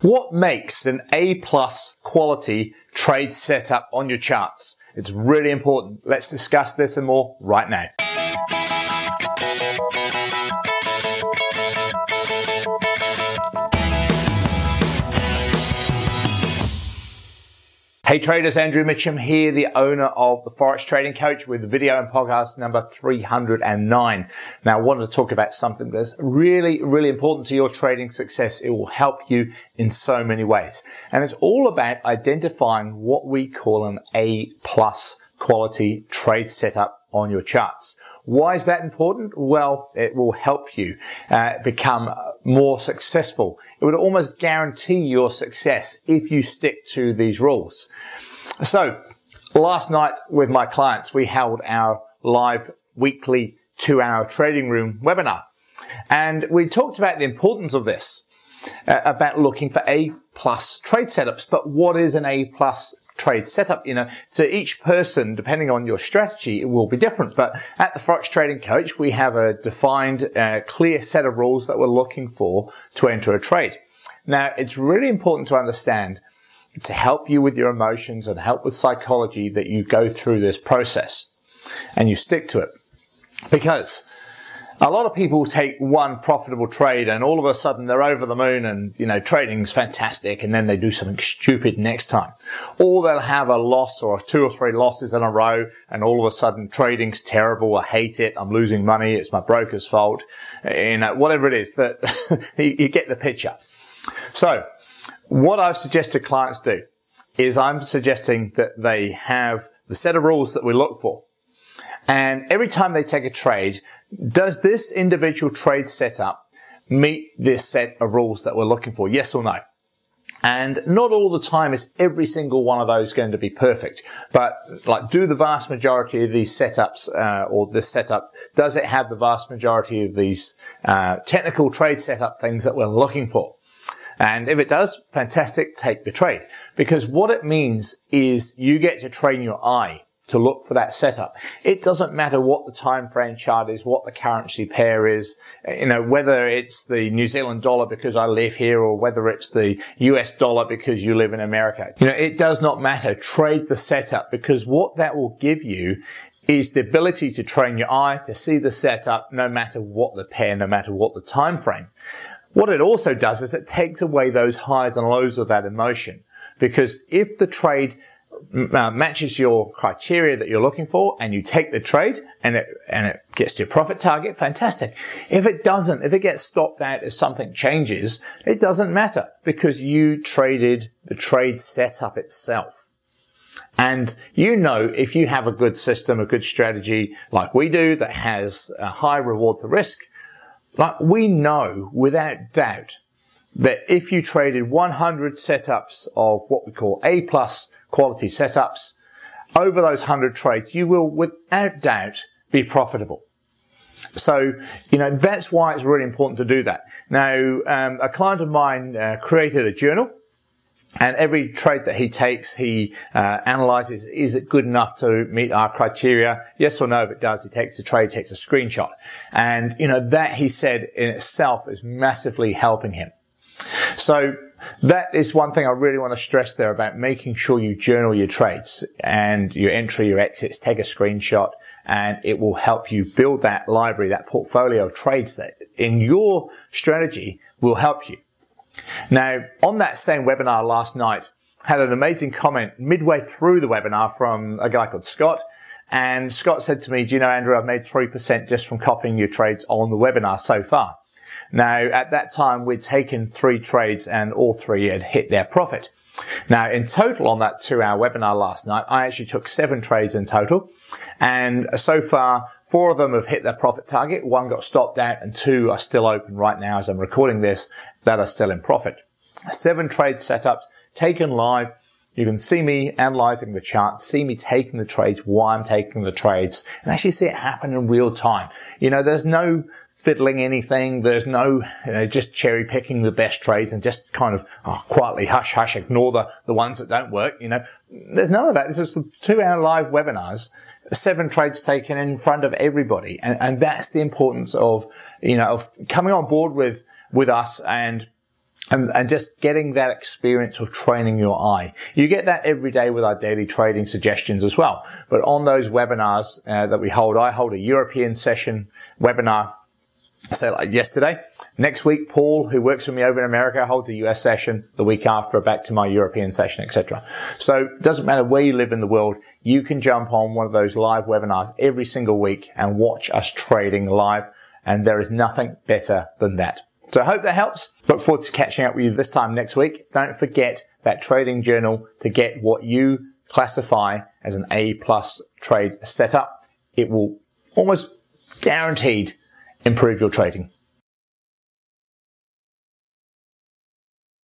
What makes an A plus quality trade setup on your charts? It's really important. Let's discuss this and more right now. Hey traders, Andrew Mitchem here, the owner of the Forex Trading Coach with video and podcast number 309. Now I wanted to talk about something that's really, really important to your trading success. It will help you in so many ways. And it's all about identifying what we call an A plus quality trade setup on your charts. Why is that important? Well, it will help you uh, become more successful. It would almost guarantee your success if you stick to these rules. So, last night with my clients, we held our live weekly two hour trading room webinar. And we talked about the importance of this, uh, about looking for A plus trade setups. But what is an A plus trade setup. You know, so each person, depending on your strategy, it will be different. But at the Forex Trading Coach, we have a defined, uh, clear set of rules that we're looking for to enter a trade. Now, it's really important to understand to help you with your emotions and help with psychology that you go through this process and you stick to it. Because a lot of people take one profitable trade and all of a sudden they're over the moon and, you know, trading's fantastic and then they do something stupid next time. Or they'll have a loss or two or three losses in a row and all of a sudden trading's terrible. I hate it. I'm losing money. It's my broker's fault. You know, whatever it is that you get the picture. So what I've suggested clients do is I'm suggesting that they have the set of rules that we look for. And every time they take a trade, does this individual trade setup meet this set of rules that we're looking for? Yes or no? And not all the time is every single one of those going to be perfect. But like, do the vast majority of these setups, uh, or this setup, does it have the vast majority of these uh, technical trade setup things that we're looking for? And if it does, fantastic, take the trade. Because what it means is you get to train your eye to look for that setup. It doesn't matter what the time frame chart is, what the currency pair is, you know, whether it's the New Zealand dollar because I live here or whether it's the US dollar because you live in America. You know, it does not matter. Trade the setup because what that will give you is the ability to train your eye to see the setup no matter what the pair, no matter what the time frame. What it also does is it takes away those highs and lows of that emotion. Because if the trade uh, matches your criteria that you're looking for and you take the trade and it, and it gets to your profit target, fantastic. If it doesn't, if it gets stopped out, if something changes, it doesn't matter because you traded the trade setup itself. And you know, if you have a good system, a good strategy like we do that has a high reward for risk, like we know without doubt that if you traded 100 setups of what we call A plus quality setups, over those 100 trades, you will without doubt be profitable. So, you know, that's why it's really important to do that. Now, um, a client of mine uh, created a journal and every trade that he takes, he uh, analyzes, is it good enough to meet our criteria? Yes or no, if it does, he takes the trade, takes a screenshot. And, you know, that he said in itself is massively helping him. So that is one thing I really want to stress there about making sure you journal your trades and your entry, your exits, take a screenshot and it will help you build that library, that portfolio of trades that in your strategy will help you. Now, on that same webinar last night, had an amazing comment midway through the webinar from a guy called Scott. And Scott said to me, do you know, Andrew, I've made 3% just from copying your trades on the webinar so far. Now, at that time, we'd taken three trades and all three had hit their profit. Now, in total on that two hour webinar last night, I actually took seven trades in total. And so far, four of them have hit their profit target. One got stopped out and two are still open right now as I'm recording this that are still in profit. Seven trade setups taken live. You can see me analyzing the charts, see me taking the trades, why I'm taking the trades, and actually see it happen in real time. You know, there's no fiddling anything. There's no just cherry picking the best trades and just kind of oh, quietly hush hush ignore the, the ones that don't work. You know, there's none of that. This is two hour live webinars, seven trades taken in front of everybody. And, and that's the importance of, you know, of coming on board with, with us and and, and just getting that experience of training your eye. You get that every day with our daily trading suggestions as well. But on those webinars uh, that we hold, I hold a European session webinar, say like yesterday. Next week, Paul, who works with me over in America, holds a US session. The week after, back to my European session, etc. So it doesn't matter where you live in the world, you can jump on one of those live webinars every single week and watch us trading live. And there is nothing better than that. So I hope that helps. Look forward to catching up with you this time next week. Don't forget that trading journal to get what you classify as an A plus trade setup. It will almost guaranteed improve your trading.